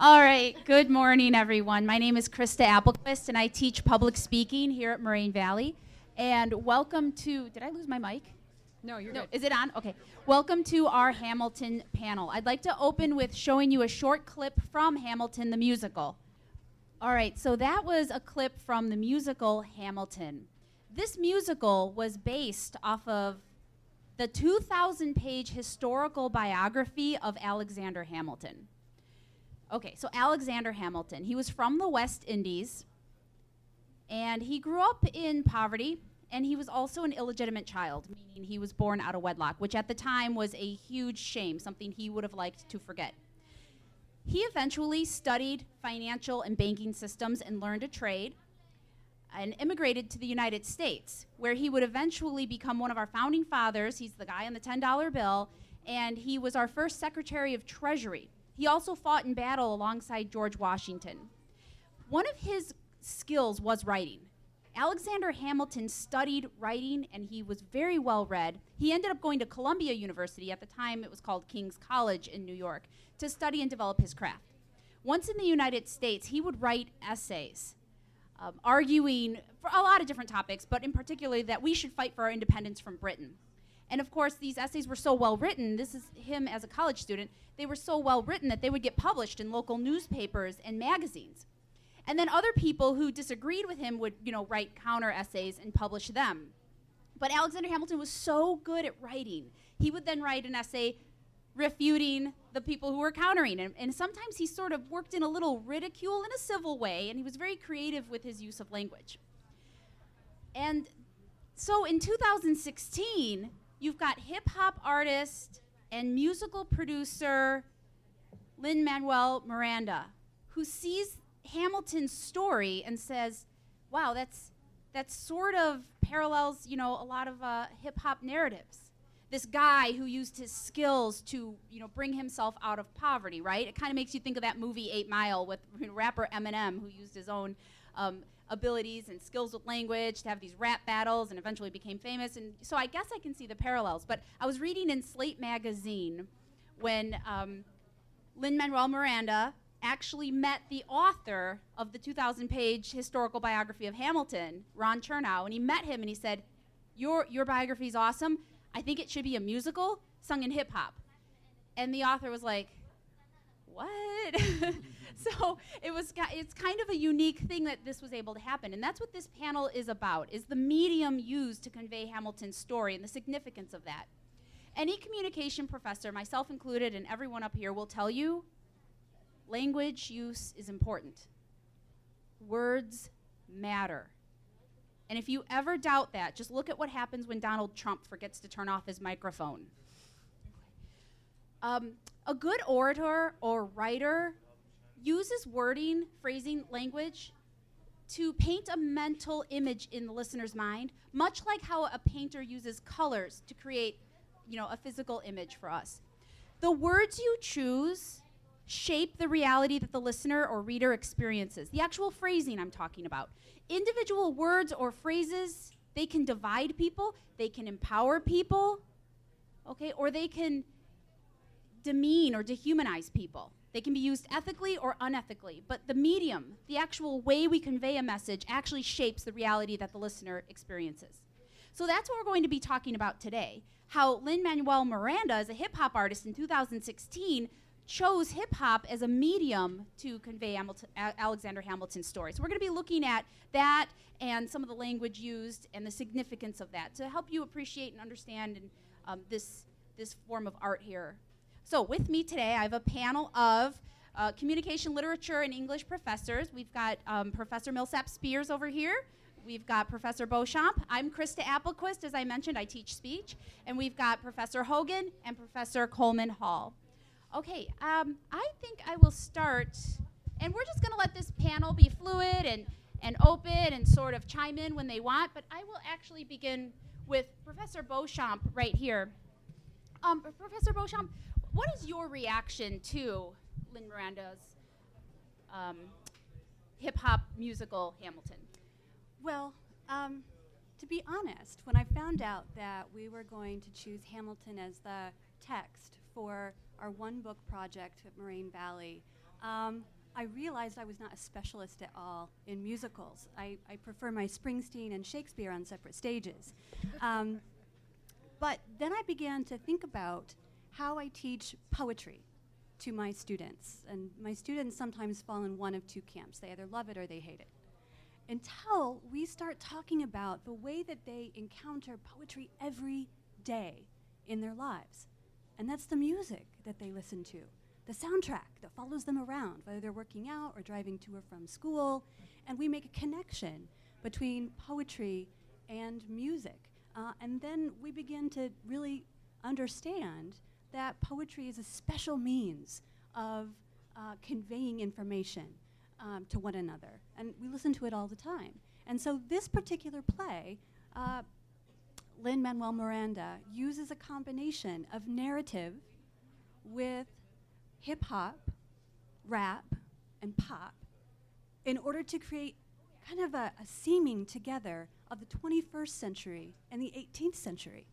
All right, good morning, everyone. My name is Krista Applequist, and I teach public speaking here at Moraine Valley. And welcome to, did I lose my mic? No, you're No, good. is it on? Okay. Welcome to our Hamilton panel. I'd like to open with showing you a short clip from Hamilton the musical. All right, so that was a clip from the musical Hamilton. This musical was based off of the 2,000 page historical biography of Alexander Hamilton. Okay, so Alexander Hamilton, he was from the West Indies and he grew up in poverty and he was also an illegitimate child, meaning he was born out of wedlock, which at the time was a huge shame, something he would have liked to forget. He eventually studied financial and banking systems and learned a trade and immigrated to the United States, where he would eventually become one of our founding fathers. He's the guy on the $10 bill, and he was our first Secretary of Treasury. He also fought in battle alongside George Washington. One of his skills was writing. Alexander Hamilton studied writing and he was very well read. He ended up going to Columbia University, at the time it was called King's College in New York, to study and develop his craft. Once in the United States, he would write essays um, arguing for a lot of different topics, but in particular that we should fight for our independence from Britain. And of course, these essays were so well written. This is him as a college student. They were so well written that they would get published in local newspapers and magazines. And then other people who disagreed with him would, you know, write counter essays and publish them. But Alexander Hamilton was so good at writing. He would then write an essay refuting the people who were countering him. And sometimes he sort of worked in a little ridicule in a civil way, and he was very creative with his use of language. And so in 2016, you've got hip hop artist and musical producer Lin Manuel Miranda, who sees Hamilton's story and says, "Wow, that's that sort of parallels, you know, a lot of uh, hip hop narratives." This guy who used his skills to, you know, bring himself out of poverty, right? It kind of makes you think of that movie Eight Mile with rapper Eminem, who used his own um, abilities and skills with language to have these rap battles and eventually became famous. And so I guess I can see the parallels. But I was reading in Slate magazine when um, Lin Manuel Miranda actually met the author of the 2,000 page historical biography of Hamilton, Ron Chernow, and he met him and he said, Your, your biography is awesome. I think it should be a musical sung in hip hop. And the author was like, What? so it was it's kind of a unique thing that this was able to happen and that's what this panel is about is the medium used to convey hamilton's story and the significance of that. Any communication professor myself included and everyone up here will tell you language use is important. Words matter. And if you ever doubt that just look at what happens when donald trump forgets to turn off his microphone. Um, a good orator or writer uses wording, phrasing, language to paint a mental image in the listener's mind, much like how a painter uses colors to create, you know, a physical image for us. The words you choose shape the reality that the listener or reader experiences. The actual phrasing I'm talking about. Individual words or phrases, they can divide people, they can empower people, okay, or they can demean or dehumanize people. They can be used ethically or unethically, but the medium, the actual way we convey a message, actually shapes the reality that the listener experiences. So that's what we're going to be talking about today. How Lin Manuel Miranda, as a hip hop artist in 2016, chose hip hop as a medium to convey Hamilton, A- Alexander Hamilton's story. So we're going to be looking at that and some of the language used and the significance of that to help you appreciate and understand and, um, this, this form of art here. So, with me today, I have a panel of uh, communication literature and English professors. We've got um, Professor Millsap Spears over here. We've got Professor Beauchamp. I'm Krista Applequist. As I mentioned, I teach speech. And we've got Professor Hogan and Professor Coleman Hall. Okay, um, I think I will start, and we're just going to let this panel be fluid and, and open and sort of chime in when they want, but I will actually begin with Professor Beauchamp right here. Um, Professor Beauchamp, what is your reaction to Lin Miranda's um, hip hop musical Hamilton? Well, um, to be honest, when I found out that we were going to choose Hamilton as the text for our one book project at Moraine Valley, um, I realized I was not a specialist at all in musicals. I, I prefer my Springsteen and Shakespeare on separate stages. Um, but then I began to think about how I teach poetry to my students. And my students sometimes fall in one of two camps they either love it or they hate it. Until we start talking about the way that they encounter poetry every day in their lives. And that's the music that they listen to, the soundtrack that follows them around, whether they're working out or driving to or from school. And we make a connection between poetry and music. Uh, and then we begin to really understand that poetry is a special means of uh, conveying information um, to one another. And we listen to it all the time. And so this particular play, uh, Lin Manuel Miranda uses a combination of narrative with hip hop, rap, and pop in order to create kind of a, a together of the 21st century and the 18th century.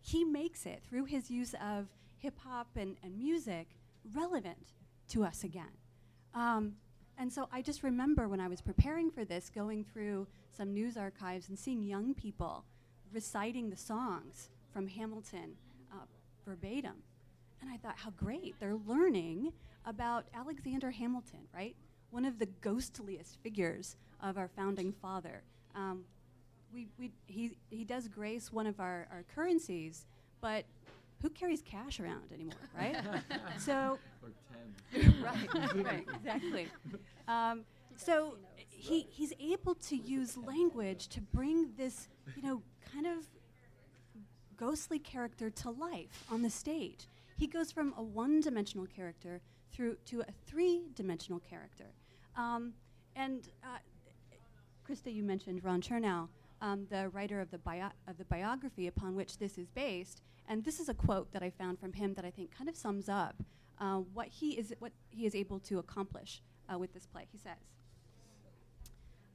He makes it through his use of hip hop and, and music relevant to us again. Um, and so I just remember when I was preparing for this, going through some news archives and seeing young people reciting the songs from Hamilton uh, verbatim. And I thought, how great. They're learning about Alexander Hamilton, right? One of the ghostliest figures of our founding father. Um, we, we, he, he does grace one of our, our currencies, but who carries cash around anymore, right? so, right, right, exactly. Um, so he, he's able to use language to bring this, you know, kind of ghostly character to life on the stage. He goes from a one-dimensional character through to a three-dimensional character. Um, and uh, Krista, you mentioned Ron Chernow, um, the writer of the, bio- of the biography upon which this is based. And this is a quote that I found from him that I think kind of sums up uh, what he is what he is able to accomplish uh, with this play. He says,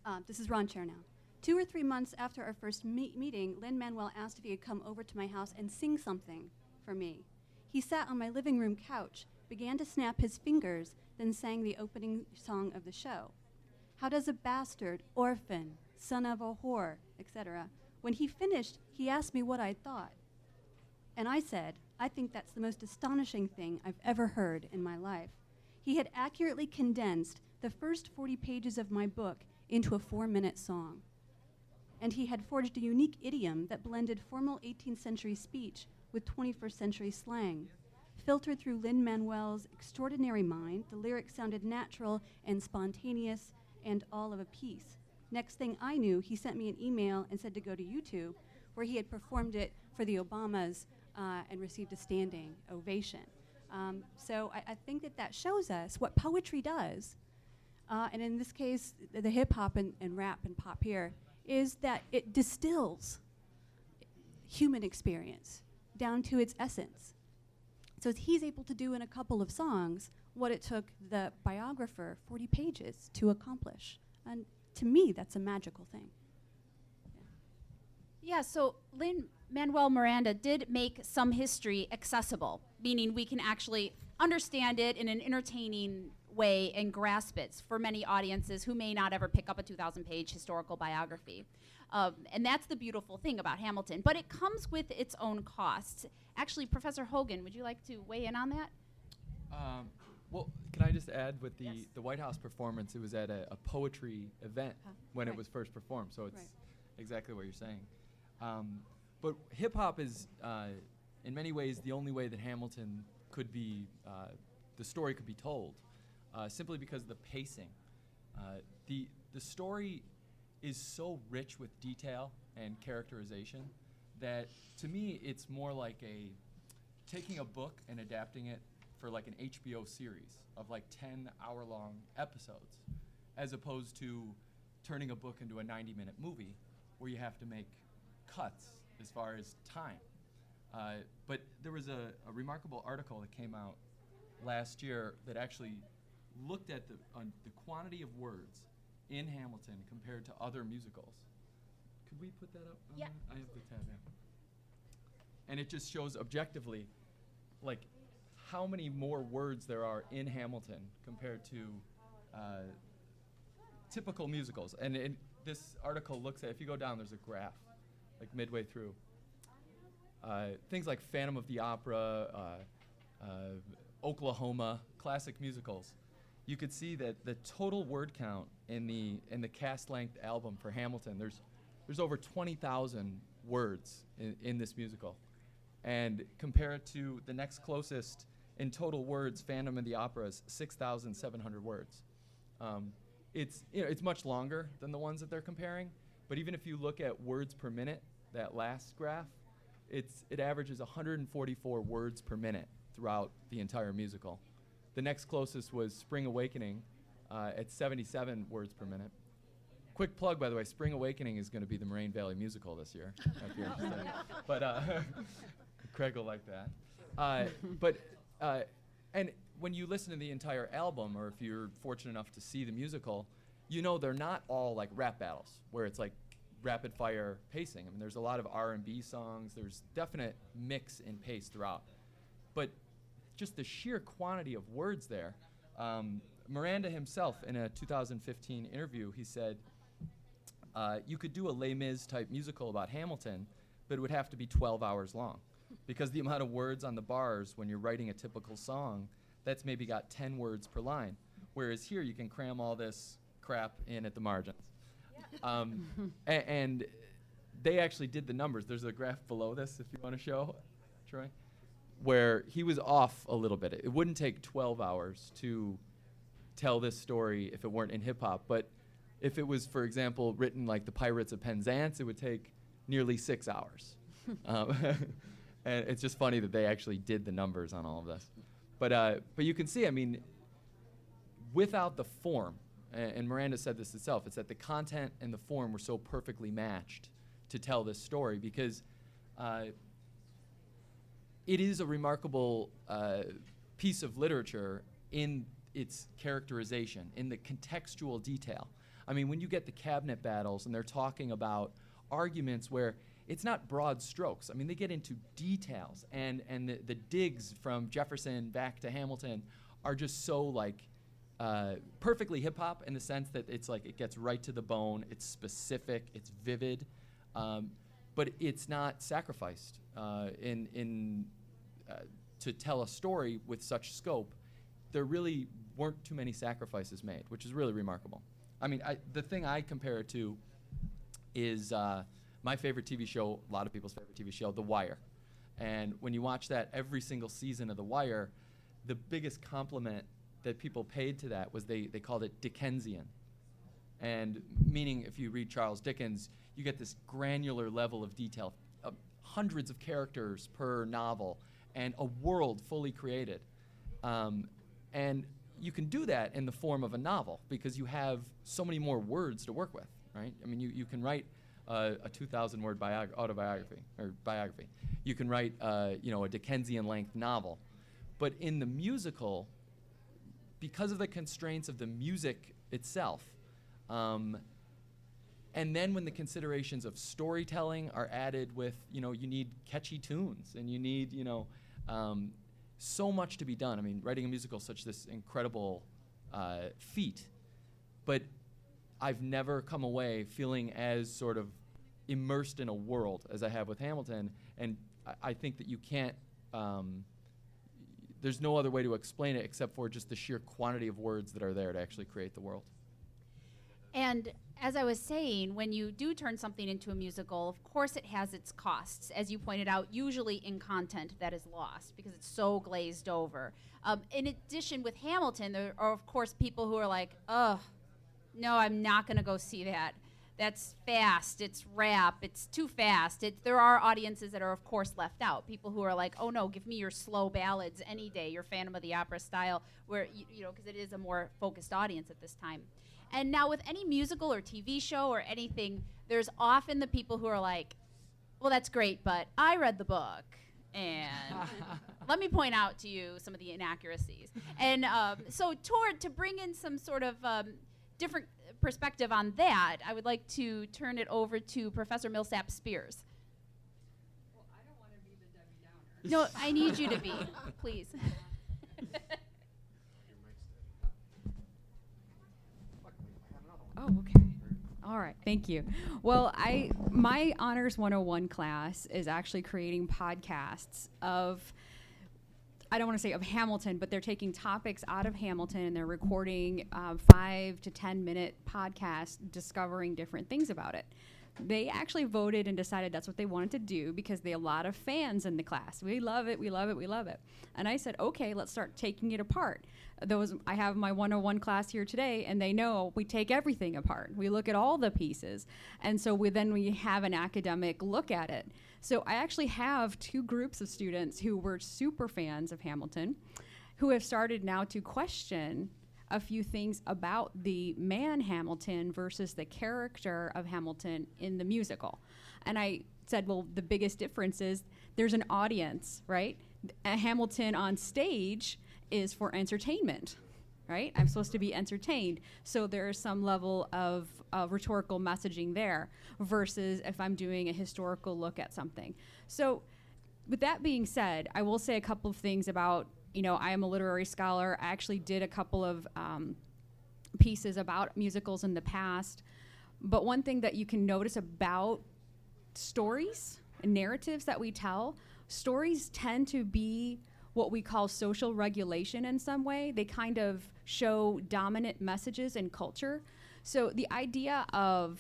um, "This is Ron Chernow. Two or three months after our first me- meeting, Lin Manuel asked if he could come over to my house and sing something for me. He sat on my living room couch, began to snap his fingers, then sang the opening song of the show. How does a bastard, orphan, son of a whore, etc. When he finished, he asked me what I thought. And I said, I think that's the most astonishing thing I've ever heard in my life. He had accurately condensed the first 40 pages of my book into a four minute song. And he had forged a unique idiom that blended formal 18th century speech with 21st century slang. Filtered through Lin Manuel's extraordinary mind, the lyrics sounded natural and spontaneous and all of a piece. Next thing I knew, he sent me an email and said to go to YouTube, where he had performed it for the Obamas uh, and received a standing ovation. Um, so I, I, think that that shows us what poetry does, uh, and in this case, the, the hip hop and, and rap and pop here, is that it distills human experience down to its essence. So he's able to do in a couple of songs what it took the biographer 40 pages to accomplish. And to me, that's a magical thing. Yeah, yeah so Lin Manuel Miranda did make some history accessible, meaning we can actually understand it in an entertaining way and grasp it for many audiences who may not ever pick up a 2,000 page historical biography. Um, and that's the beautiful thing about Hamilton. But it comes with its own costs. Actually, Professor Hogan, would you like to weigh in on that? Um, well, can I just add with the, Yes. the White House performance, it was at a, a poetry event Huh, when right. it was first performed, so it's Right. exactly what you're saying. Um, but hip hop is, uh, in many ways, the only way that Hamilton could be, uh, the story could be told, uh, simply because of the pacing. Uh, the, the story is so rich with detail and characterization that to me it's more like a taking a book and adapting it for like an HBO series of like 10 hour long episodes as opposed to turning a book into a 90 minute movie where you have to make cuts as far as time. Uh, but there was a, a remarkable article that came out last year that actually looked at the, on the quantity of words in Hamilton compared to other musicals. Could we put that up? Yeah. I have the tab, yeah. And it just shows objectively, like, how many more words there are in Hamilton compared to uh, typical musicals. And in this article looks at, if you go down, there's a graph, like midway through. Uh, things like Phantom of the Opera, uh, uh, Oklahoma, classic musicals. You could see that the total word count in the in the cast length album for Hamilton, there's there's over 20,000 words in, in this musical. And compare it to the next closest in total words, Phantom of the Opera is 6,700 words. Um, it's, you know, it's much longer than the ones that they're comparing, but even if you look at words per minute, that last graph, it's, it averages 144 words per minute throughout the entire musical. The next closest was Spring Awakening uh, at 77 words per minute. Quick plug, by the way, Spring Awakening is going to be the Moraine Valley musical this year. if you're interested. But uh, Craig will like that. Uh, but uh, and when you listen to the entire album, or if you're fortunate enough to see the musical, you know they're not all like rap battles where it's like rapid fire pacing. I mean, there's a lot of R&B songs. There's definite mix in pace throughout, but just the sheer quantity of words there. Um, Miranda himself, in a 2015 interview, he said, uh, "You could do a Les Mis type musical about Hamilton, but it would have to be 12 hours long." because the amount of words on the bars when you're writing a typical song, that's maybe got 10 words per line. Whereas here you can cram all this crap in at the margins. Um, a- and they actually did the numbers. There's a graph below this if you want to show, Troy, where he was off a little bit. It wouldn't take 12 hours to tell this story if it weren't in hip hop, but if it was, for example, written like the Pirates of Penzance, it would take nearly six hours. um, and it's just funny that they actually did the numbers on all of this. But uh, but you can see, I mean, without the form, and, and Miranda said this itself, it's that the content and the form were so perfectly matched to tell this story because uh, it is a remarkable uh, piece of literature in its characterization, in the contextual detail. I mean, when you get the cabinet battles and they're talking about arguments where it's not broad strokes. I mean, they get into details, and and the, the digs from Jefferson back to Hamilton are just so like uh, perfectly hip hop in the sense that it's like it gets right to the bone. It's specific. It's vivid, um, but it's not sacrificed uh, in in uh, to tell a story with such scope. There really weren't too many sacrifices made, which is really remarkable. I mean, I, the thing I compare it to is uh, my favorite TV show, a lot of people's favorite TV show, The Wire. And when you watch that every single season of The Wire, the biggest compliment that people paid to that was they, they called it Dickensian. And meaning, if you read Charles Dickens, you get this granular level of detail, uh, hundreds of characters per novel, and a world fully created. Um, and you can do that in the form of a novel because you have so many more words to work with, right? I mean, you, you can write uh, a 2,000 word biog- autobiography or biography. You can write, uh, you know, a Dickensian length novel. But in the musical, because of the constraints of the music itself, um, and then when the considerations of storytelling are added with, you know, you need catchy tunes and you need, you know, um, so much to be done. I mean, writing a musical such this incredible uh, feat, but I've never come away feeling as sort of immersed in a world as I have with Hamilton, and I, I think that you can't. Um, there's no other way to explain it except for just the sheer quantity of words that are there to actually create the world. And as I was saying, when you do turn something into a musical, of course it has its costs, as you pointed out, usually in content that is lost because it's so glazed over. Um, in addition, with Hamilton, there are, of course, people who are like, oh, no, I'm not going to go see that. That's fast. It's rap. It's too fast. It, there are audiences that are, of course, left out. People who are like, oh no, give me your slow ballads any day, your Phantom of the Opera style, where, you, you know, because it is a more focused audience at this time. And now, with any musical or TV show or anything, there's often the people who are like, well, that's great, but I read the book. And let me point out to you some of the inaccuracies. And um, so, toward to bring in some sort of um, different perspective on that, I would like to turn it over to Professor Millsap Spears. Well, I don't want to be the Debbie Downer. No, I need you to be, please. Oh, okay. All right, thank you. Well, I my honors 101 class is actually creating podcasts of I don't want to say of Hamilton, but they're taking topics out of Hamilton and they're recording uh, five to 10 minute podcasts discovering different things about it. They actually voted and decided that's what they wanted to do because they a lot of fans in the class. We love it, we love it, we love it. And I said, okay, let's start taking it apart. Those I have my 101 class here today, and they know we take everything apart. We look at all the pieces, and so we then we have an academic look at it. So I actually have two groups of students who were super fans of Hamilton, who have started now to question a few things about the man Hamilton versus the character of Hamilton in the musical. And I said, well, the biggest difference is there's an audience, right? A Hamilton on stage is for entertainment, right? I'm supposed to be entertained. So there is some level of uh, rhetorical messaging there versus if I'm doing a historical look at something. So, with that being said, I will say a couple of things about, you know, I am a literary scholar. I actually did a couple of um, pieces about musicals in the past. But one thing that you can notice about stories and narratives that we tell, stories tend to be what we call social regulation in some way. They kind of show dominant messages in culture. So the idea of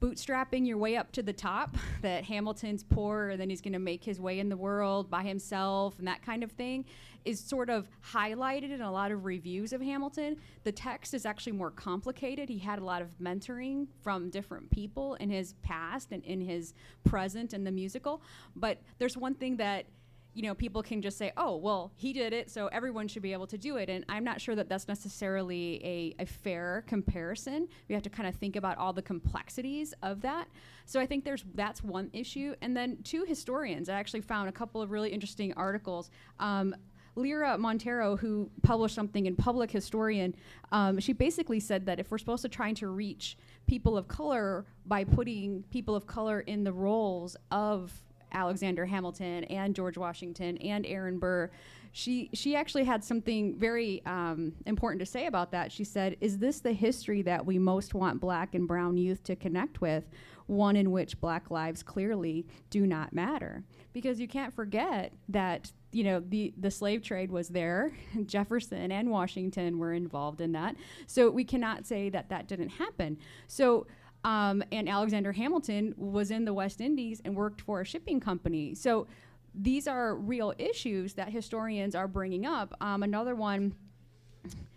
bootstrapping your way up to the top, that Hamilton's poor and then he's going to make his way in the world by himself and that kind of thing, is sort of highlighted in a lot of reviews of Hamilton. The text is actually more complicated. He had a lot of mentoring from different people in his past and in his present in the musical. But there's one thing that you know, people can just say, oh, well, he did it, so everyone should be able to do it. And I'm not sure that that's necessarily a, a fair comparison. We have to kind of think about all the complexities of that. So I think there's that's one issue. And then two historians, I actually found a couple of really interesting articles. Um, Lyra Monteiro, who published something in Public Historian, um, she basically said that if we're supposed to try to reach people of color by putting people of color in the roles of Alexander Hamilton and George Washington and Aaron Burr. She she actually had something very um, important to say about that. She said, "Is this the history that we most want Black and Brown youth to connect with? One in which Black lives clearly do not matter, because you can't forget that." You know the the slave trade was there. Jefferson and Washington were involved in that, so we cannot say that that didn't happen. So um, and Alexander Hamilton was in the West Indies and worked for a shipping company. So these are real issues that historians are bringing up. Um, another one,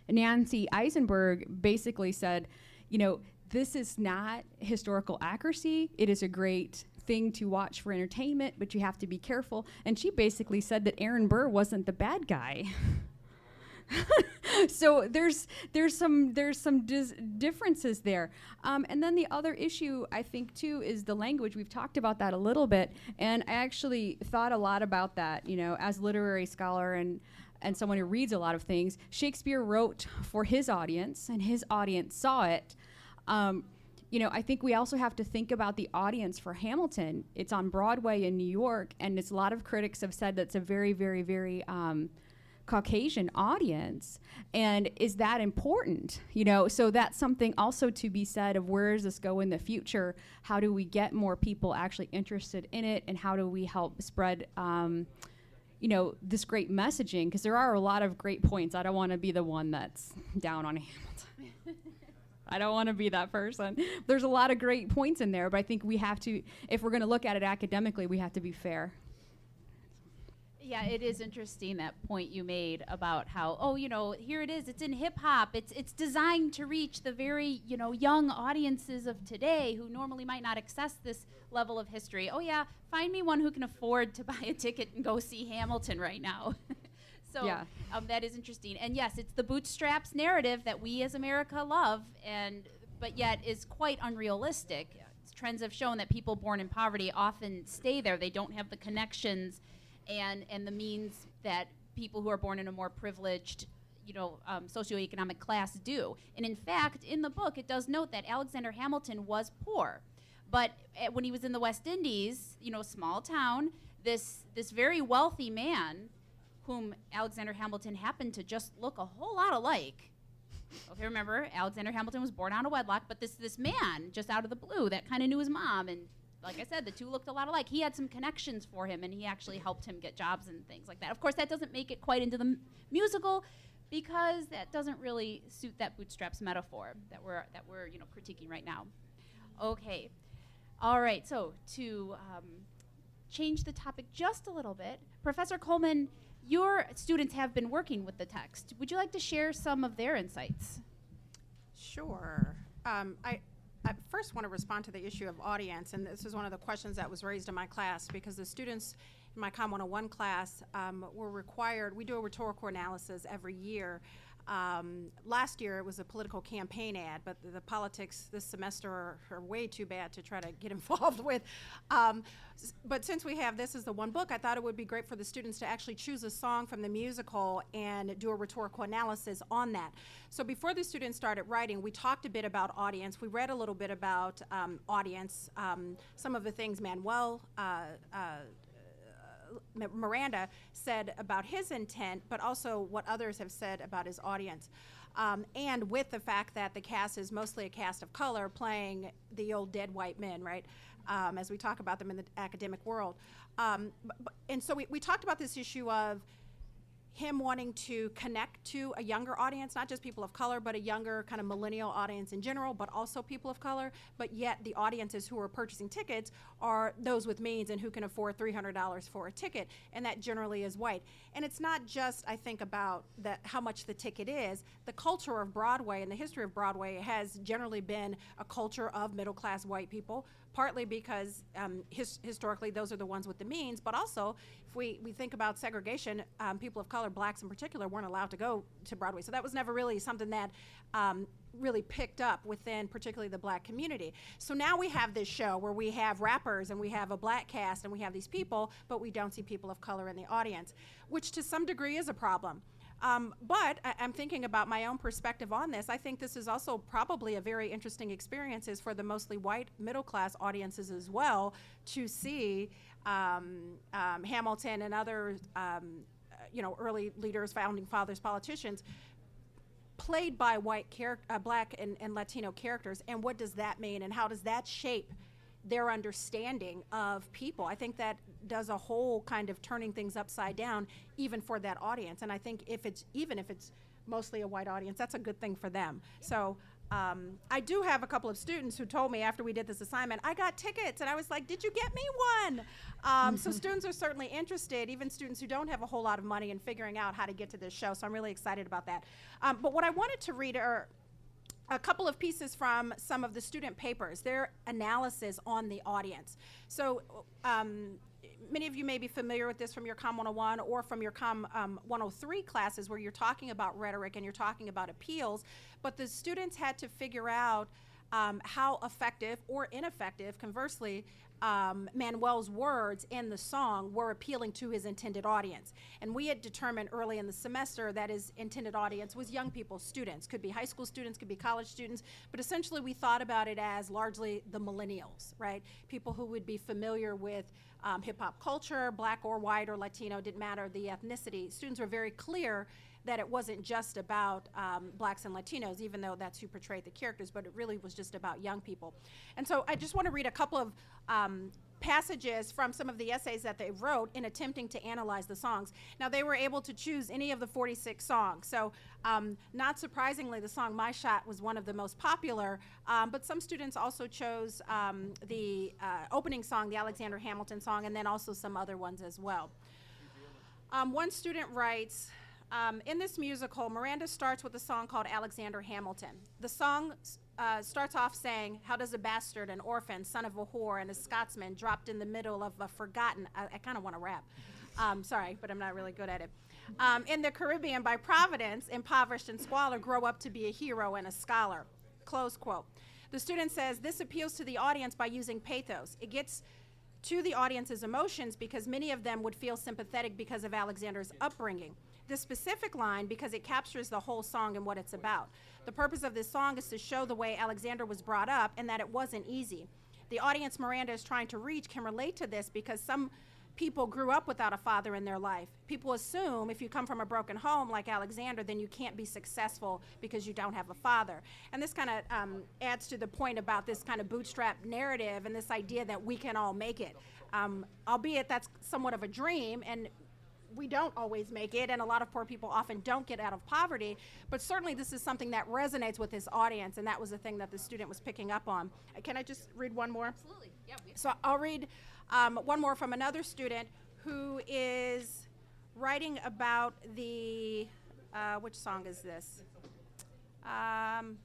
Nancy Isenberg basically said, you know, this is not historical accuracy. It is a great thing to watch for entertainment, but you have to be careful. And she basically said that Aaron Burr wasn't the bad guy. so there's there's some there's some dis- differences there. Um, and then the other issue i think too is the language. We've talked about that a little bit and i actually thought a lot about that you know as literary scholar and and someone who reads a lot of things. Shakespeare wrote for his audience and his audience saw it. Um, you know, I think we also have to think about the audience for Hamilton. It's on Broadway in New York, and it's a lot of critics have said that's a very, very, very um, Caucasian audience. And is that important? You know, so that's something also to be said of where does this go in the future? How do we get more people actually interested in it? And how do we help spread, um, you know, this great messaging? Because there are a lot of great points. I don't want to be the one that's down on Hamilton. I don't want to be that person. There's a lot of great points in there, but I think we have to, if we're going to look at it academically, we have to be fair. Yeah, it is interesting that point you made about how oh you know here it is it's in hip hop it's it's designed to reach the very you know young audiences of today who normally might not access this level of history. Oh yeah, find me one who can afford to buy a ticket and go see Hamilton right now. so Yeah. um, that is interesting. And yes, it's the bootstraps narrative that we as America love and but yet is quite unrealistic. Trends have shown that people born in poverty often stay there. They don't have the connections and and the means that people who are born in a more privileged you know um, socioeconomic class do and in fact in the book it does note that alexander hamilton was poor but uh, when he was in the west indies you know small town this this very wealthy man whom Alexander Hamilton happened to just look a whole lot alike. Okay, remember Alexander Hamilton was born out of wedlock, but this this man just out of the blue that kind of knew his mom, and like I said, the two looked a lot alike. He had some connections for him, and he actually helped him get jobs and things like that. Of course, that doesn't make it quite into the m- musical because that doesn't really suit that bootstraps metaphor that we're that we're you know critiquing right now. Okay, all right. So to um, change the topic just a little bit, Professor Coleman, your students have been working with the text. Would you like to share some of their insights? Sure. Um, I, I first want to respond to the issue of audience, and this is one of the questions that was raised in my class because the students in my Com 101 class um, were required, we do a rhetorical analysis every year. Um, last year it was a political campaign ad, but the, the politics this semester are, are way too bad to try to get involved with. Um, but since we have this as the one book, I thought it would be great for the students to actually choose a song from the musical and do a rhetorical analysis on that. So before the students started writing, we talked a bit about audience. We read a little bit about um, audience, um, some of the things Manuel. Uh, uh, Miranda said about his intent, but also what others have said about his audience. Um, and with the fact that the cast is mostly a cast of color playing the old dead white men, right? Um, as we talk about them in the academic world. Um, and so we, we talked about this issue of him wanting to connect to a younger audience, not just people of color, but a younger kind of millennial audience in general, but also people of color. But yet, the audiences who are purchasing tickets are those with means and who can afford $300 for a ticket, and that generally is white. And it's not just, I think, about that how much the ticket is. The culture of Broadway and the history of Broadway has generally been a culture of middle class white people partly because um, his, historically those are the ones with the means, but also if we, we think about segregation, um, people of color, blacks in particular, weren't allowed to go to Broadway. So that was never really something that um, really picked up within particularly the black community. So now we have this show where we have rappers and we have a black cast and we have these people, but we don't see people of color in the audience, which to some degree is a problem. Um, but I, I'm thinking about my own perspective on this. I think this is also probably a very interesting experience is for the mostly white middle class audiences as well to see um, um, Hamilton and other, um, uh, you know, early leaders, founding fathers, politicians played by white character, uh, black and, and Latino characters, and what does that mean, and how does that shape their understanding of people? I think that does a whole kind of turning things upside down, even for that audience. And I think if it's even if it's mostly a white audience, that's a good thing for them. So. Um, I do have a couple of students who told me after we did this assignment, I got tickets, and I was like, "Did you get me one?" Um, so students are certainly interested, even students who don't have a whole lot of money, in figuring out how to get to this show. So I'm really excited about that. Um, but what I wanted to read are a couple of pieces from some of the student papers, their analysis on the audience. So, um, many of you may be familiar with this from your Com 101 or from your Com um, 103 classes where you're talking about rhetoric and you're talking about appeals, but the students had to figure out um, how effective or ineffective, conversely, um, Manuel's words in the song were appealing to his intended audience. And we had determined early in the semester that his intended audience was young people, students. Could be high school students, could be college students, but essentially we thought about it as largely the millennials, right? People who would be familiar with um, hip hop culture, black or white or Latino, didn't matter the ethnicity. Students were very clear that it wasn't just about um, blacks and Latinos, even though that's who portrayed the characters, but it really was just about young people. And so I just want to read a couple of um, passages from some of the essays that they wrote in attempting to analyze the songs. Now, they were able to choose any of the 46 songs. So, um, not surprisingly, the song My Shot was one of the most popular, um, but some students also chose um, the uh, opening song, the Alexander Hamilton song, and then also some other ones as well. Um, one student writes, um, in this musical, Miranda starts with a song called Alexander Hamilton. The song uh, starts off saying, How does a bastard, an orphan, son of a whore, and a Scotsman dropped in the middle of a forgotten, I, I kind of want to rap. Um, sorry, but I'm not really good at it. Um, in the Caribbean, by Providence, impoverished and squalor, grow up to be a hero and a scholar. Close quote. The student says, This appeals to the audience by using pathos. It gets to the audience's emotions because many of them would feel sympathetic because of Alexander's upbringing. This specific line because it captures the whole song and what it's about. The purpose of this song is to show the way Alexander was brought up and that it wasn't easy. The audience Miranda is trying to reach can relate to this because some people grew up without a father in their life. People assume if you come from a broken home like Alexander, then you can't be successful because you don't have a father. And this kind of um, adds to the point about this kind of bootstrap narrative and this idea that we can all make it. Um, albeit that's somewhat of a dream, and we don't always make it, and a lot of poor people often don't get out of poverty. But certainly, this is something that resonates with this audience, and that was the thing that the student was picking up on. Uh, Can I just read one more? Absolutely. Yeah. So I'll read um, one more from another student who is writing about the. Uh, which song is this? Um,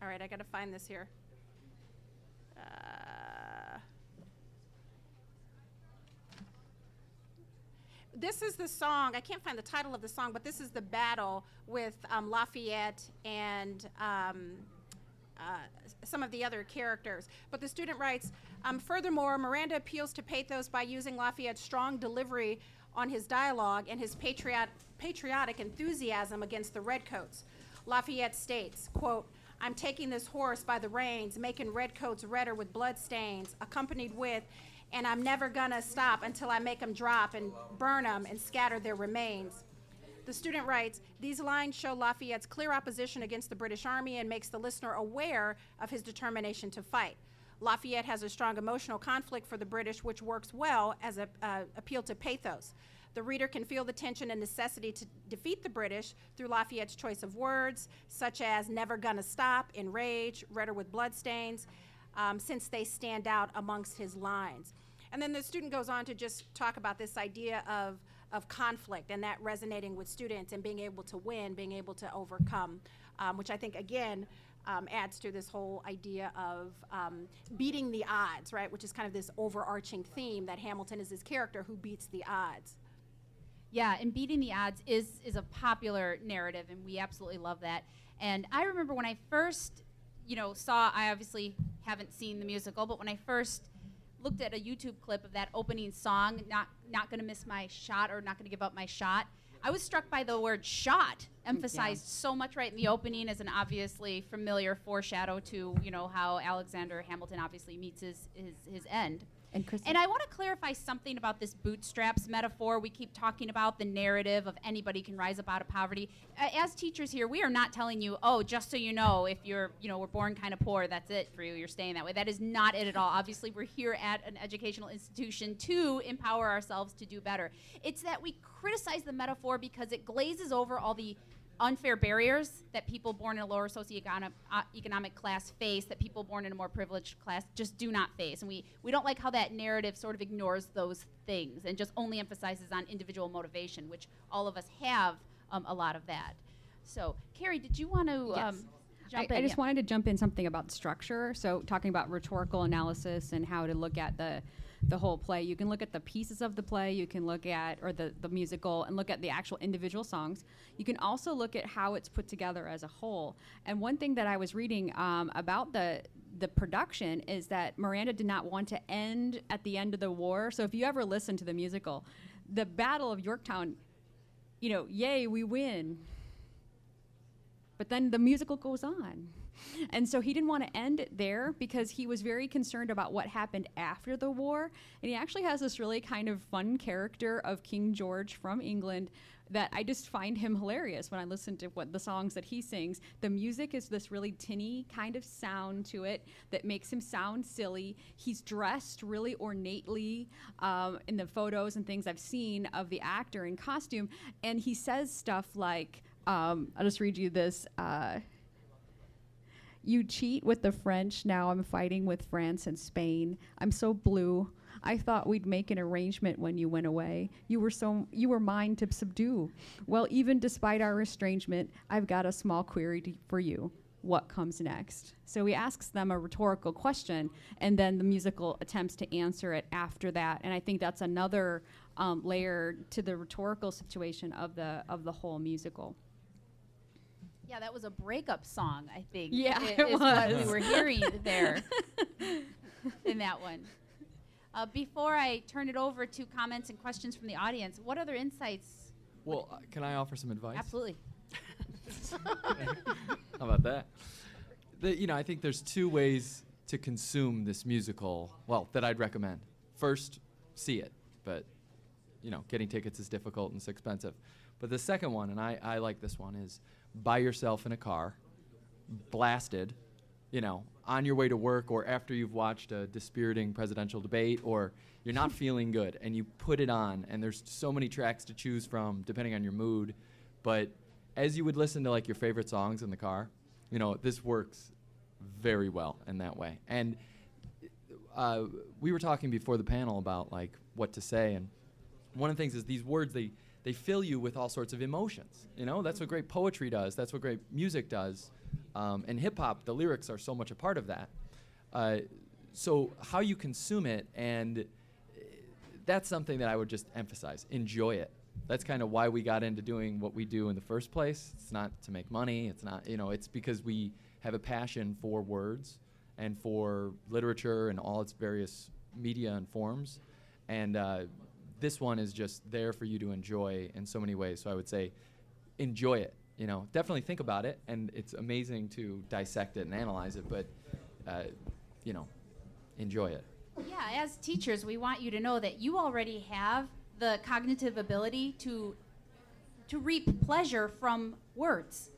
all right, I got to find this here. Uh, this is the song. I can't find the title of the song, but this is the battle with um, Lafayette and um, uh, some of the other characters. But the student writes um, Furthermore, Miranda appeals to pathos by using Lafayette's strong delivery on his dialogue and his patriot, patriotic enthusiasm against the redcoats. Lafayette states, quote, I'm taking this horse by the reins, making redcoats redder with blood stains, accompanied with, and I'm never gonna stop until I make 'em drop and burn 'em and scatter their remains. The student writes, These lines show Lafayette's clear opposition against the British Army and makes the listener aware of his determination to fight. Lafayette has a strong emotional conflict for the British, which works well as a uh, appeal to pathos. The reader can feel the tension and necessity to defeat the British through Lafayette's choice of words, such as never gonna stop, enrage, redder with bloodstains, um, since they stand out amongst his lines. And then the student goes on to just talk about this idea of, of conflict and that resonating with students and being able to win, being able to overcome, um, which I think, again, um, adds to this whole idea of um, beating the odds, right? Which is kind of this overarching theme that Hamilton is his character who beats the odds. Yeah, and beating the odds is is a popular narrative, and we absolutely love that. And I remember when I first, you know, saw. I obviously haven't seen the musical, but when I first looked at a YouTube clip of that opening song, not not gonna miss my shot or not gonna give up my shot. I was struck by the word shot emphasized so much right in the opening as an obviously familiar foreshadow to you know how Alexander Hamilton obviously meets his his, his end. And And I want to clarify something about this bootstraps metaphor. We keep talking about the narrative of anybody can rise up out of poverty. As teachers here, we are not telling you, oh, just so you know, if you're, you know, we're born kind of poor, that's it for you. You're staying that way. That is not it at all. Obviously, we're here at an educational institution to empower ourselves to do better. It's that we criticize the metaphor because it glazes over all the unfair barriers that people born in a lower socioeconomic uh, class face that people born in a more privileged class just do not face and we, we don't like how that narrative sort of ignores those things and just only emphasizes on individual motivation which all of us have um, a lot of that so carrie did you want to um, I, jump I in just Yeah. wanted to jump in something about structure. So talking about rhetorical analysis and how to look at the the whole play. You can look at the pieces of the play, you can look at or the, the musical and look at the actual individual songs. You can also look at how it's put together as a whole. And one thing that I was reading um, about the the production is that Miranda did not want to end at the end of the war. So if you ever listen to the musical, the Battle of Yorktown, you know, yay, we win but then the musical goes on. And so he didn't want to end it there because he was very concerned about what happened after the war. And he actually has this really kind of fun character of King George from England that I just find him hilarious when I listen to what the songs that he sings. The music is this really tinny kind of sound to it that makes him sound silly. He's dressed really ornately um, in the photos and things I've seen of the actor in costume. And he says stuff like, um, I'll just read you this. Uh, you cheat with the French. Now I'm fighting with France and Spain. I'm so blue. I thought we'd make an arrangement when you went away. You were so you were mine to subdue. Well, even despite our estrangement, I've got a small query for you. What comes next? So he asks them a rhetorical question, and then the musical attempts to answer it after that. And I think that's another um, layer to the rhetorical situation of the of the whole musical. Yeah that was a breakup song i think Yeah, i- it is what we were hearing there in that one uh, before i turn it over to comments and questions from the audience what other insights Well, uh, can I offer some advice? absolutely How about that? The, you know, I think there's two ways to consume this musical. Well, that I'd recommend. First, see it, but you know, getting tickets is difficult and it's expensive. But the second one, and I, I like this one, is buy yourself in a car, blasted, you know, on your way to work or after you've watched a dispiriting presidential debate or you're not feeling good and you put it on and there's so many tracks to choose from depending on your mood. But as you would listen to like your favorite songs in the car, you know, this works very well in that way. And uh, we were talking before the panel about like what to say and one of the things is these words they they fill you with all sorts of emotions you know? That's what great poetry does that's what great music does um, and hip hop the lyrics are so much a part of that. Uh, so how you consume it and uh, that's something that i would just emphasize enjoy it. That's kind of why we got into doing what we do in the first place. It's not to make money it's not you know it's because we have a passion for words and for literature and all its various media and forms. And uh, this one is just there for you to enjoy in so many ways. So I would say, enjoy it. You know, definitely think about it, and it's amazing to dissect it and analyze it. But, uh, you know, enjoy it. Yeah, as teachers, we want you to know that you already have the cognitive ability to to reap pleasure from words.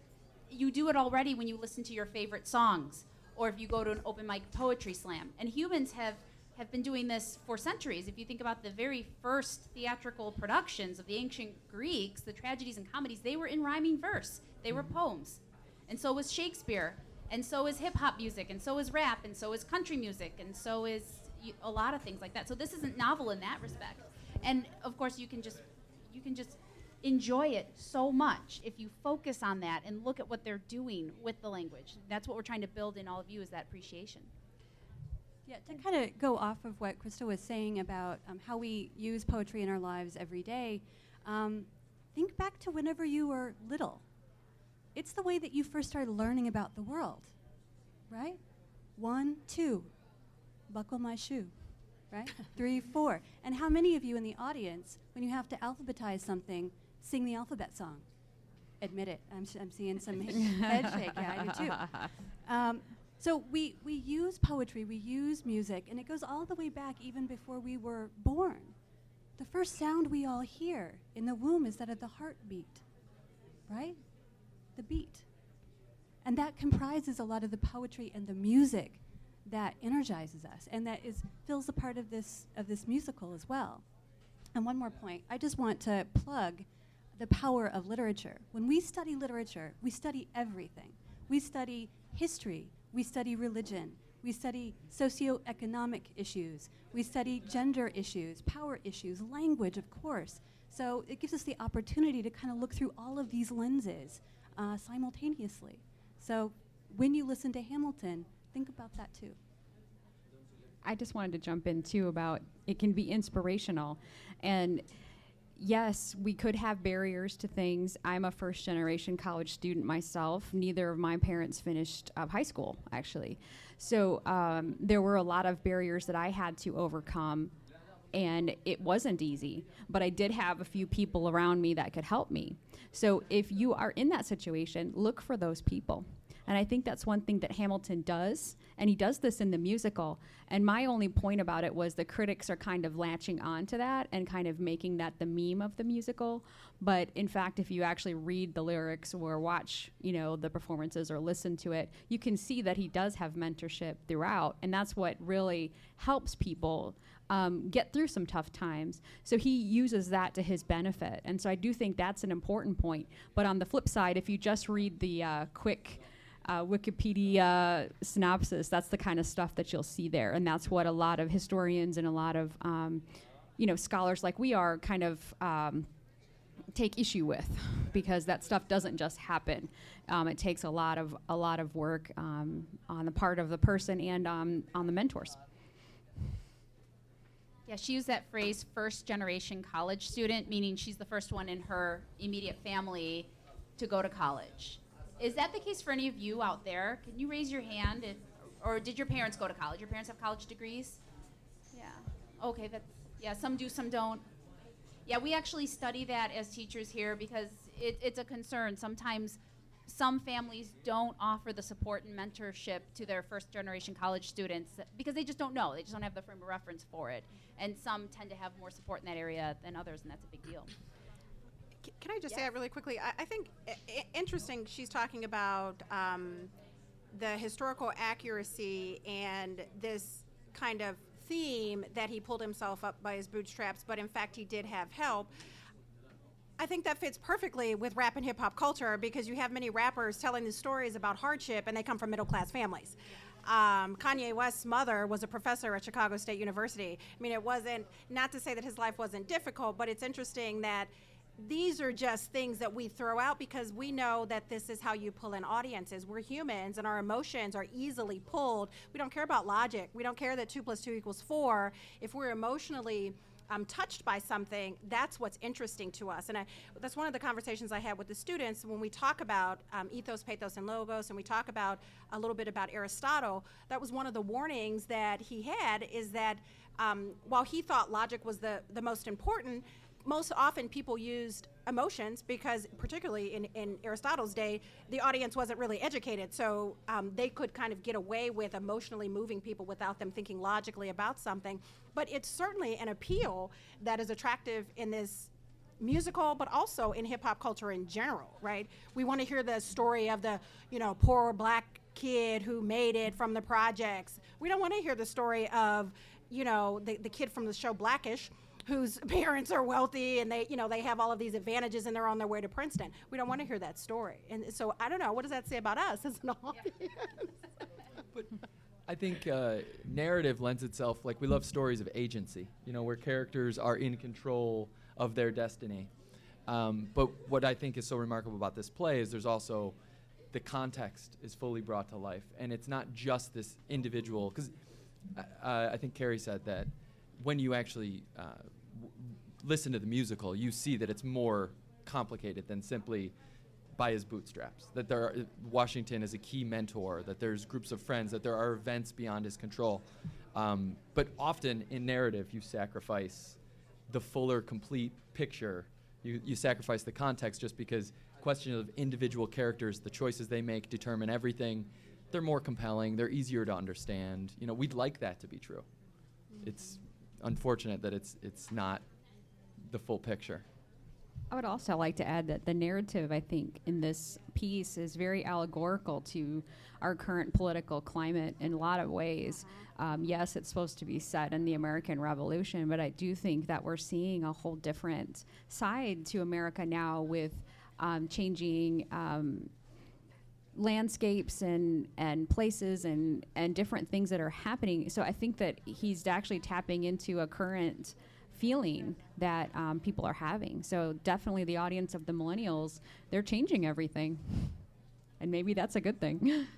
You do it already when you listen to your favorite songs or if you go to an open mic poetry slam. And humans have have been doing this for centuries. If you think about the very first theatrical productions of the ancient Greeks, the tragedies and comedies, they were in rhyming verse. They were mm-hmm. poems. And so was Shakespeare, and so is hip hop music, and so is rap, and so is country music, and so is a lot of things like that. So this isn't novel in that respect. And of course, you can just you can just enjoy it so much if you focus on that and look at what they're doing with the language. That's what we're trying to build in all of you is that appreciation. Yeah, to kind of go off of what Krista was saying about um, how we use poetry in our lives every day, um, think back to whenever you were little. It's the way that you first started learning about the world, right? One, two, buckle my shoe, right? Three, four. And how many of you in the audience, when you have to alphabetize something, sing the alphabet song? Admit it. I'm, I'm seeing some head shake. Yeah, I do too. Um, so we, we use poetry, we use music, and it goes all the way back even before we were born. The first sound we all hear in the womb is that of the heartbeat, right? The beat. And that comprises a lot of the poetry and the music that energizes us and that is fills a part of this of this musical as well. And one more point, I just want to plug the power of literature. When we study literature, we study everything. We study history, we study religion, we study socioeconomic issues, we study gender issues, power issues, language, of course. So it gives us the opportunity to kind of look through all of these lenses uh, simultaneously. So when you listen to Hamilton, think about that too. I just wanted to jump in too about it can be inspirational. And yes, we could have barriers to things. I'm a first generation college student myself. Neither of my parents finished uh, high school, actually. So um, there were a lot of barriers that I had to overcome. And it wasn't easy, but I did have a few people around me that could help me. So if you are in that situation, look for those people. And I think that's one thing that Hamilton does, and he does this in the musical. And my only point about it was the critics are kind of latching on to that and kind of making that the meme of the musical. But in fact, if you actually read the lyrics or watch, you know, the performances or listen to it, you can see that he does have mentorship throughout, and that's what really helps people um, get through some tough times. So he uses that to his benefit, and so I do think that's an important point. But on the flip side, if you just read the uh, quick uh, Wikipedia synopsis, that's the kind of stuff that you'll see there, and that's what a lot of historians and a lot of um, you know scholars like we are kind of um, take issue with because that stuff doesn't just happen. Um, it takes a lot of a lot of work um, on the part of the person and um, on the mentors. Yeah, she used that phrase first generation college student, meaning she's the first one in her immediate family to go to college. Is that the case for any of you out there? Can you raise your hand? If, or did your parents go to college? Your parents have college degrees? Yeah. Okay, that's, yeah, some do, some don't. Yeah, we actually study that as teachers here because it, it's a concern. Sometimes some families don't offer the support and mentorship to their first generation college students because they just don't know. They just don't have the frame of reference for it. And some tend to have more support in that area than others, and that's a big deal. Can I just say it really quickly? I, I think i- interesting. She's talking about um, the historical accuracy and this kind of theme that he pulled himself up by his bootstraps, but in fact he did have help. I think that fits perfectly with rap and hip hop culture because you have many rappers telling these stories about hardship and they come from middle class families. Um, Kanye West's mother was a professor at Chicago State University. I mean, it wasn't, not to say that his life wasn't difficult, but it's interesting that these are just things that we throw out because we know that this is how you pull in audiences. We're humans and our emotions are easily pulled. We don't care about logic. We don't care that two plus two equals four. If we're emotionally um, touched by something, that's what's interesting to us. And I, that's one of the conversations I had with the students when we talk about um, ethos, pathos, and logos, and we talk about a little bit about Aristotle. That was one of the warnings that he had is that um, while he thought logic was the, the most important, most often people used emotions because particularly in, in aristotle's day the audience wasn't really educated. So um, they could kind of get away with emotionally moving people without them thinking logically about something. But it's certainly an appeal that is attractive in this musical but also in hip-hop culture in general right? We want to hear the story of the you know poor black kid who made it from the projects. We don't want to hear the story of you know the, the kid from the show Black-ish whose parents are wealthy and they you know they have all of these advantages and they're on their way to princeton we don't want to hear that story and so i don't know what does that say about us as an audience But I think uh, narrative lends itself, like we love stories of agency, you know, where characters are in control of their destiny. Um, but what I think is so remarkable about this play is there's also the context is fully brought to life, and it's not just this individual. Because uh, I think Carrie said that when you actually uh, listen to the musical, you see that it's more complicated than simply by his bootstraps. That there are, Washington is a key mentor. That there's groups of friends. That there are events beyond his control. Um, but often in narrative, you sacrifice the fuller, complete picture. You, you sacrifice the context just because questions of individual characters, the choices they make determine everything. They're more compelling. They're easier to understand. You know, we'd like that to be true. It's unfortunate that it's it's not the full picture. I would also like to add that the narrative, I think, in this piece is very allegorical to our current political climate in a lot of ways. Um, yes, it's supposed to be set in the American Revolution, but I do think that we're seeing a whole different side to America now with um, changing. Um, landscapes and and places and and different things that are happening. So i think that he's actually tapping into a current feeling that um, people are having. So definitely the audience of the millennials they're changing everything. And maybe that's a good thing.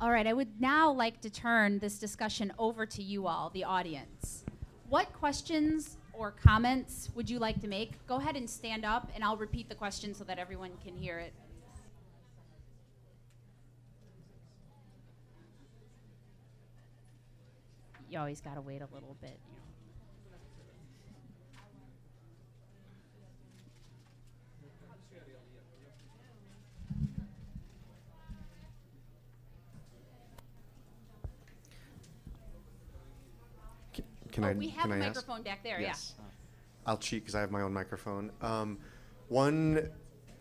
All right, I would now like to turn this discussion over to you all, the audience. What questions or comments would you like to make? Go ahead and stand up, and I'll repeat the question so that everyone can hear it. You always got to wait a little bit. Can, oh, I? we have can a I ask? microphone back there. Yes. I'll cheat because I have my own microphone. Um, one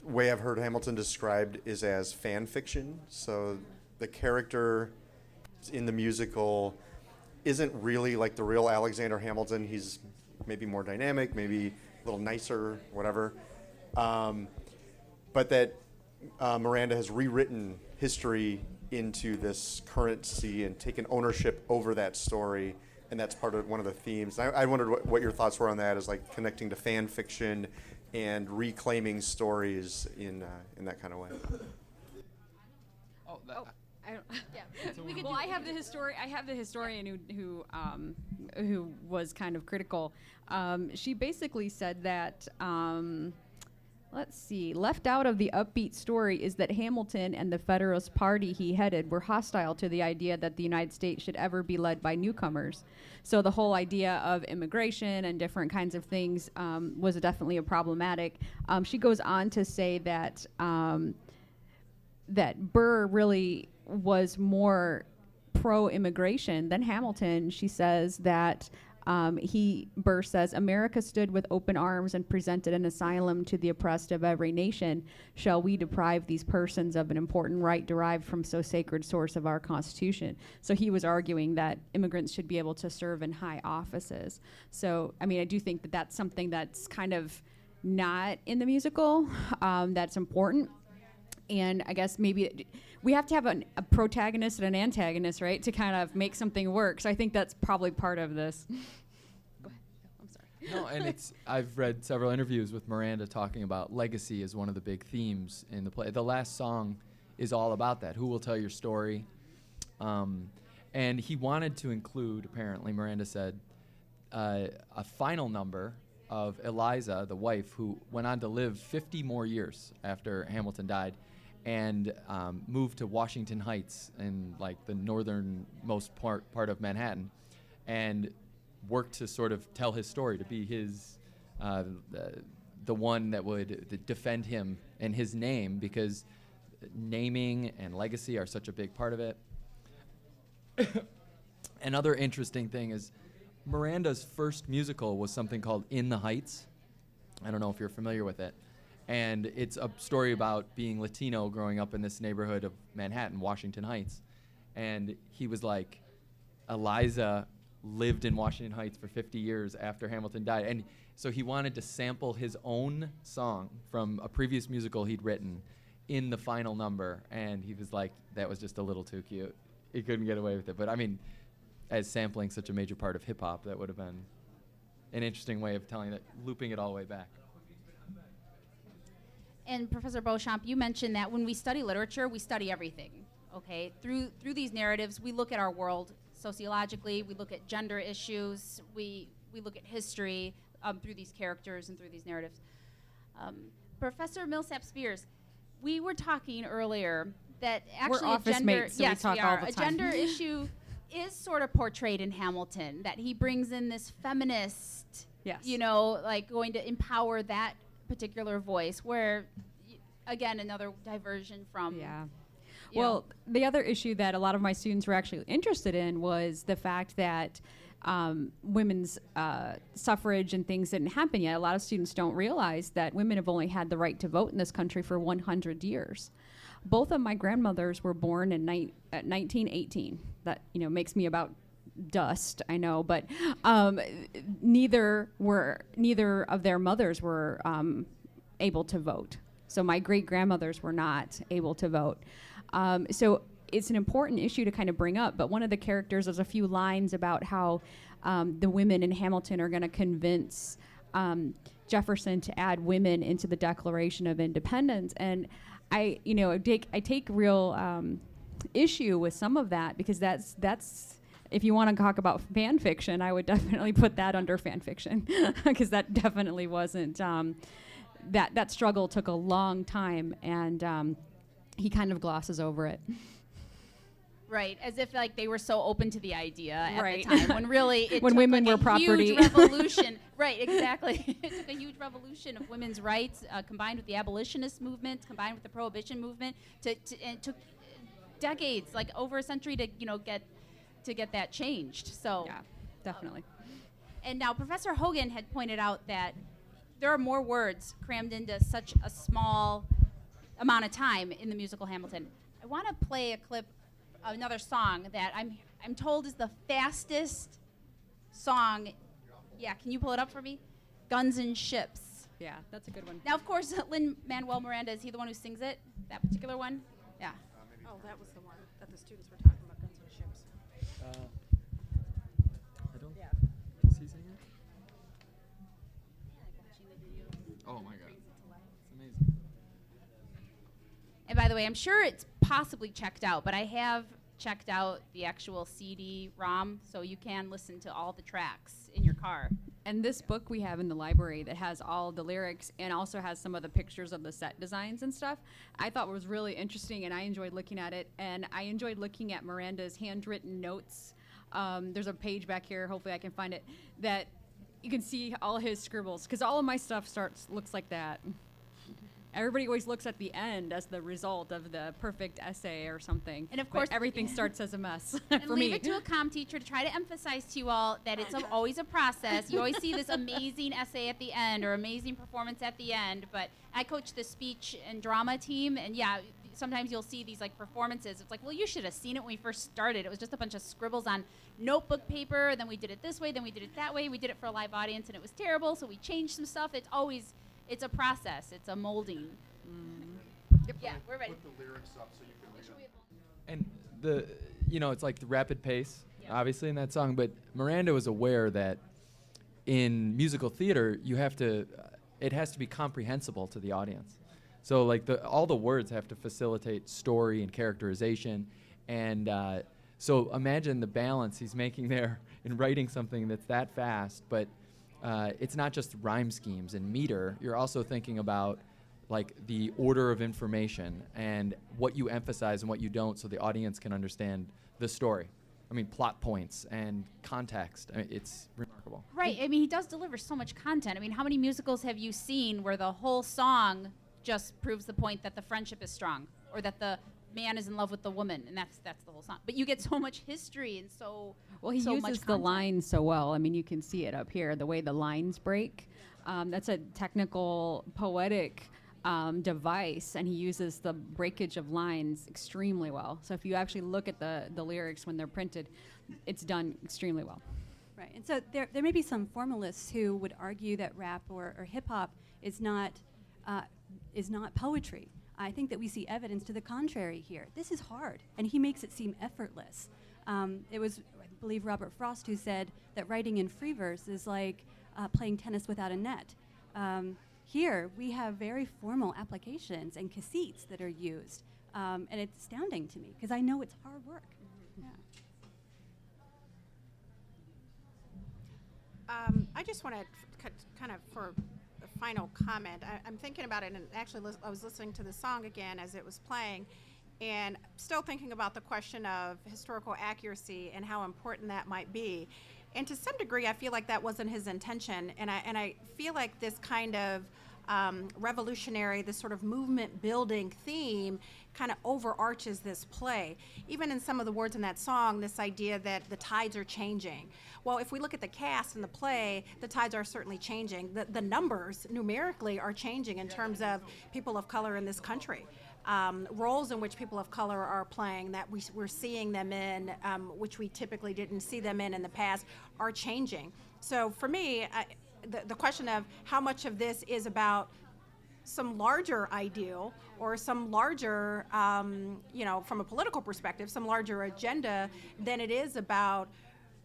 way I've heard Hamilton described is as fan fiction. So the character in the musical isn't really like the real Alexander Hamilton. He's maybe more dynamic, maybe a little nicer, whatever. Um, but that uh, Miranda has rewritten history into this currency and taken ownership over that story, and that's part of one of the themes. I, I wondered what, what your thoughts were on that, is like connecting to fan fiction and reclaiming stories in uh, in that kind of way. Oh, that, I don't, Yeah. So we we- well, I have the histori- I have the historian who who um, who was kind of critical. Um, she basically said that um, let's see, left out of the upbeat story is that Hamilton and the Federalist Party he headed were hostile to the idea that the United States should ever be led by newcomers. So the whole idea of immigration and different kinds of things um, was definitely a problematic. Um, she goes on to say that um, that Burr really was more pro immigration than Hamilton. She says that um, he Burr says America stood with open arms and presented an asylum to the oppressed of every nation. Shall we deprive these persons of an important right derived from so sacred source of our Constitution? So he was arguing that immigrants should be able to serve in high offices. So I mean, I do think that that's something that's kind of not in the musical. Um, that's important and I guess maybe we have to have an, a protagonist and an antagonist, right, to kind of make something work. So I think that's probably part of this. Go ahead. I'm sorry. No, and it's I've read several interviews with Miranda talking about legacy as one of the big themes in the play. The last song is all about that. Who will tell your story? Um, and he wanted to include, apparently, Miranda said, uh, a final number of Eliza, the wife, who went on to live 50 more years after Hamilton died and um, moved to Washington Heights in like the northernmost part part of Manhattan, and worked to sort of tell his story to be his uh, the, the one that would defend him and his name because naming and legacy are such a big part of it. Another interesting thing is Miranda's first musical was something called In the Heights. I don't know if you're familiar with it and it's a story about being Latino growing up in this neighborhood of Manhattan, Washington Heights. And he was like, Eliza lived in Washington Heights for 50 years after Hamilton died. And so he wanted to sample his own song from a previous musical he'd written in the final number. And he was like, that was just a little too cute. He couldn't get away with it. But I mean, as sampling such a major part of hip hop, that would have been an interesting way of telling it, looping it all the way back. And Professor Beauchamp, you mentioned that when we study literature, we study everything. Okay, through through these narratives, we look at our world sociologically. We look at gender issues. We we look at history um, through these characters and through these narratives. Um, Professor Millsap Spears, we were talking earlier that actually a gender mates, so yes we, talk are a gender issue is sort of portrayed in Hamilton that he brings in this feminist Yes. you know like going to empower that particular voice where y- again another diversion from Yeah. Well, know, the other issue that a lot of my students were actually interested in was the fact that um, women's uh, suffrage and things didn't happen yet. A lot of students don't realize that women have only had the right to vote in this country for 100 years. Both of my grandmothers were born in ni- at 1918. That you know makes me about dust, I know, but um, neither were neither of their mothers were um, able to vote. So my great grandmothers were not able to vote. Um, so it's an important issue to kind of bring up. But one of the characters, there's a few lines about how um, the women in Hamilton are going to convince um, Jefferson to add women into the Declaration of Independence, and I, you know, take I take real um, issue with some of that because that's that's if you want to talk about fan fiction, I would definitely put that under fan fiction because that definitely wasn't um, that that struggle took a long time and um, he kind of glosses over it. right as if like they were so open to the idea at Right. the time when really it When took, women like, were a property. huge revolution right exactly it took a huge revolution of women's rights uh, combined with the abolitionist movement combined with the prohibition movement to, to and it took decades like over a century to you know get to get that changed so Yeah, definitely. Um, and now Professor Hogan had pointed out that there are more words crammed into such a small amount of time in the musical Hamilton. I want to play a clip, another song that I'm I'm told is the fastest song. Yeah, can you pull it up for me? Guns and Ships. Yeah, that's a good one. Now, of course, Lin Manuel Miranda is he the one who sings it? That particular one? Yeah. Oh, that was the one that the students were talking Oh my god, it's amazing. And by the way, I'm sure it's possibly checked out, but I have checked out the actual CD ROM, so you can listen to all the tracks in your car. And this book we have in the library that has all the lyrics and also has some of the pictures of the set designs and stuff, I thought was really interesting and I enjoyed looking at it. And I enjoyed looking at Miranda's handwritten notes. Um, there's a page back here, hopefully I can find it, that you can see all his scribbles because all of my stuff starts looks like that. Everybody always looks at the end as the result of the perfect essay or something. And of but course- everything starts as a mess and for leave me. it to a comm teacher to try to emphasize to you all that it's always a process. You always see this amazing essay at the end or amazing performance at the end. But I coach the speech and drama team, and yeah, sometimes you'll see these like performances. It's like, well, you should have seen it when we first started. It was just a bunch of scribbles on notebook paper. Then we did it this way. Then we did it that way. We did it for a live audience, and it was terrible. So we changed some stuff. It's always it's a process. It's a molding. Yeah, we're ready. put the lyrics up so you can listen And the, you know, it's like the rapid pace, obviously in that song. But Miranda was aware that in musical theater, you have to, uh, it has to be comprehensible to the audience. So like the all the words have to facilitate story and characterization, and uh, so imagine the balance he's making there in writing something that's that fast, but uh, it's not just rhyme schemes and meter. You're also thinking about like the order of information and what you emphasize and what you don't, so the audience can understand the story. I mean, plot points and context. I mean, it's remarkable. Right. I mean, he does deliver so much content. I mean, how many musicals have you seen where the whole song just proves the point that the friendship is strong or that the man is in love with the woman and that's that's the whole song. But you get so much history and so Well, he so uses much the content. lines so well. I mean, you can see it up here, the way the lines break. Um, that's a technical, poetic um, device, and he uses the breakage of lines extremely well. So if you actually look at the, the lyrics when they're printed, it's done extremely well. Right, and so there, there may be some formalists who would argue that rap or, or hip hop is not uh, is not poetry. I think that we see evidence to the contrary here. This is hard, and he makes it seem effortless. Um, it was, I believe, Robert Frost who said that writing in free verse is like uh, playing tennis without a net. Um, here, we have very formal applications and cassettes that are used, um, and it's astounding to me because I know it's hard work. Yeah. Um, I just want to kind of for final comment. I, I'm thinking about it, and actually, lis- I was listening to the song again as it was playing, and still thinking about the question of historical accuracy and how important that might be. And to some degree, I feel like that wasn't his intention, and I and I feel like this kind of um, revolutionary, this sort of movement building theme kind of overarches this play. Even in some of the words in that song, this idea that the tides are changing. Well, if we look at the cast in the play, the tides are certainly changing. The, the numbers numerically are changing in terms of people of color in this country. Um, roles in which people of color are playing that we, we're seeing them in, um, which we typically didn't see them in in the past, are changing. So for me, I, the, the question of how much of this is about some larger ideal or some larger, um, you know, from a political perspective, some larger agenda than it is about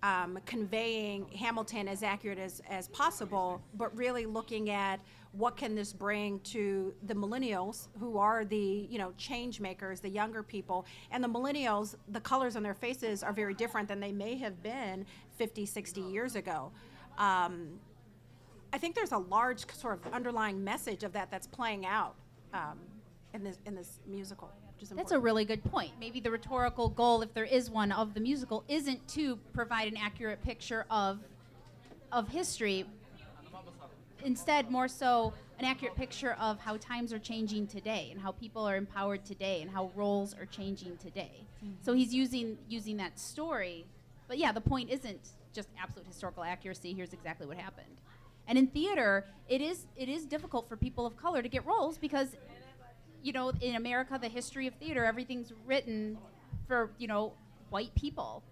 um, conveying Hamilton as accurate as, as possible, but really looking at what can this bring to the millennials who are the you know change makers the younger people. And the millennials the colors on their faces are very different than they may have been 50 60 years ago. Um, I think there's a large sort of underlying message of that that's playing out um, in this in this musical. That's a really good point. Maybe the rhetorical goal, if there is one, of the musical isn't to provide an accurate picture of of history. Instead, more so an accurate picture of how times are changing today and how people are empowered today and how roles are changing today. So he's using using that story. But yeah, the point isn't just absolute historical accuracy. Here's exactly what happened. And in theater, it is it is difficult for people of color to get roles because you know, in America, the history of theater, everything's written for you know white people,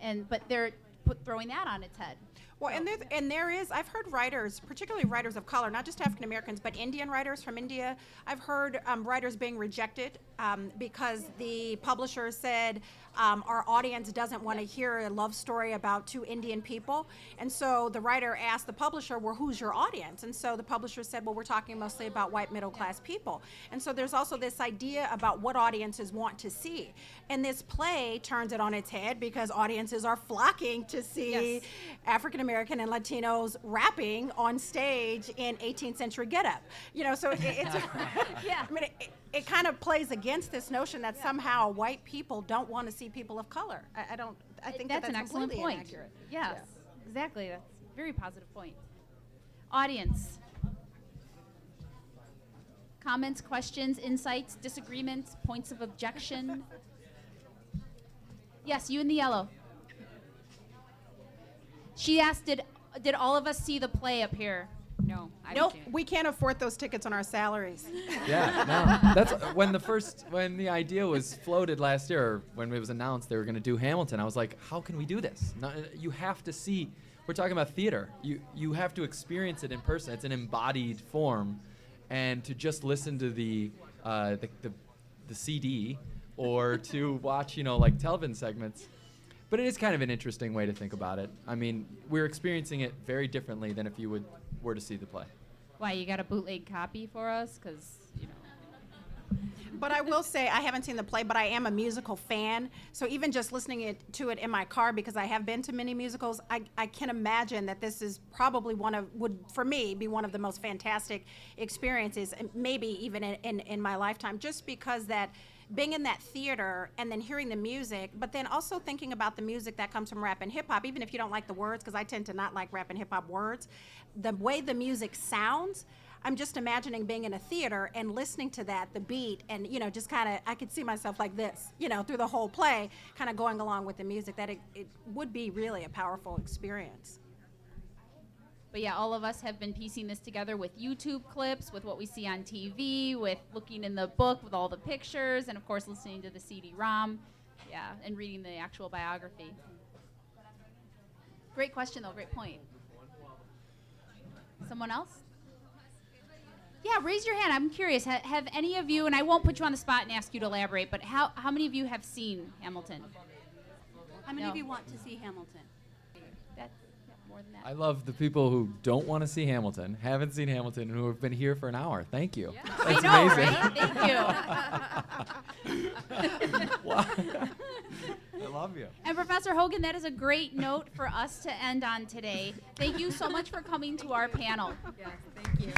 and but they're put throwing that on its head. Well, and there and there is I've heard writers, particularly writers of color, not just African Americans, but Indian writers from India. I've heard um, writers being rejected um, because the publisher said um, our audience doesn't want to hear a love story about two Indian people, and so the writer asked the publisher, "Well, who's your audience?" And so the publisher said, "Well, we're talking mostly about white middle class people." And so there's also this idea about what audiences want to see, and this play turns it on its head because audiences are flocking to see Yes. African American and Latinos rapping on stage in 18th century getup. You know, so it, it's Yeah. I mean, it, it kind of plays against this notion that somehow white people don't want to see people of color. I, I don't. I think that's that an excellent point. inaccurate. Yes, exactly. That's a very positive point. Audience. Comments, questions, insights, disagreements, points of objection? yes, you in the yellow. She asked, did, did all of us see the play up here? No, I Nope, didn't. we can't afford those tickets on our salaries. Yeah, no. That's when the first when the idea was floated last year, when it was announced they were going to do Hamilton. I was like, how can we do this? No, you have to see. We're talking about theater. You you have to experience it in person. It's an embodied form, and to just listen to the uh, the, the the CD or to watch you know like television segments. But it is kind of an interesting way to think about it. I mean, we're experiencing it very differently than if you would were to see the play. Why, you got a bootleg copy for us? Because, you know. But I will say I haven't seen the play, but I am a musical fan. So even just listening it, to it in my car, because I have been to many musicals, I, I can imagine that this is probably one of would for me be one of the most fantastic experiences, maybe even in, in, in my lifetime, just because that being in that theater and then hearing the music, but then also thinking about the music that comes from rap and hip hop, even if you don't like the words, because I tend to not like rap and hip hop words, the way the music sounds. I'm just imagining being in a theater and listening to that, the beat, and you know, just kind of, I could see myself like this, you know, through the whole play, kind of going along with the music. That it, it would be really a powerful experience. But yeah, all of us have been piecing this together with YouTube clips, with what we see on TV, with looking in the book with all the pictures, and of course listening to the CD-ROM, yeah, and reading the actual biography. Great question, though. Great point. Someone else? Yeah, raise your hand. I'm curious. Ha- have any of you, and I won't put you on the spot and ask you to elaborate, but how, how many of you have seen Hamilton? How many No. of you want to see Hamilton? That's yeah, more than that. I love the people who don't want to see Hamilton, haven't seen Hamilton, and who have been here for an hour. Thank you. I That's know, amazing. right? Thank you. I love you. And Professor Hogan, that is a great note for us to end on today. Thank you so much for coming to our panel. Yes, thank you.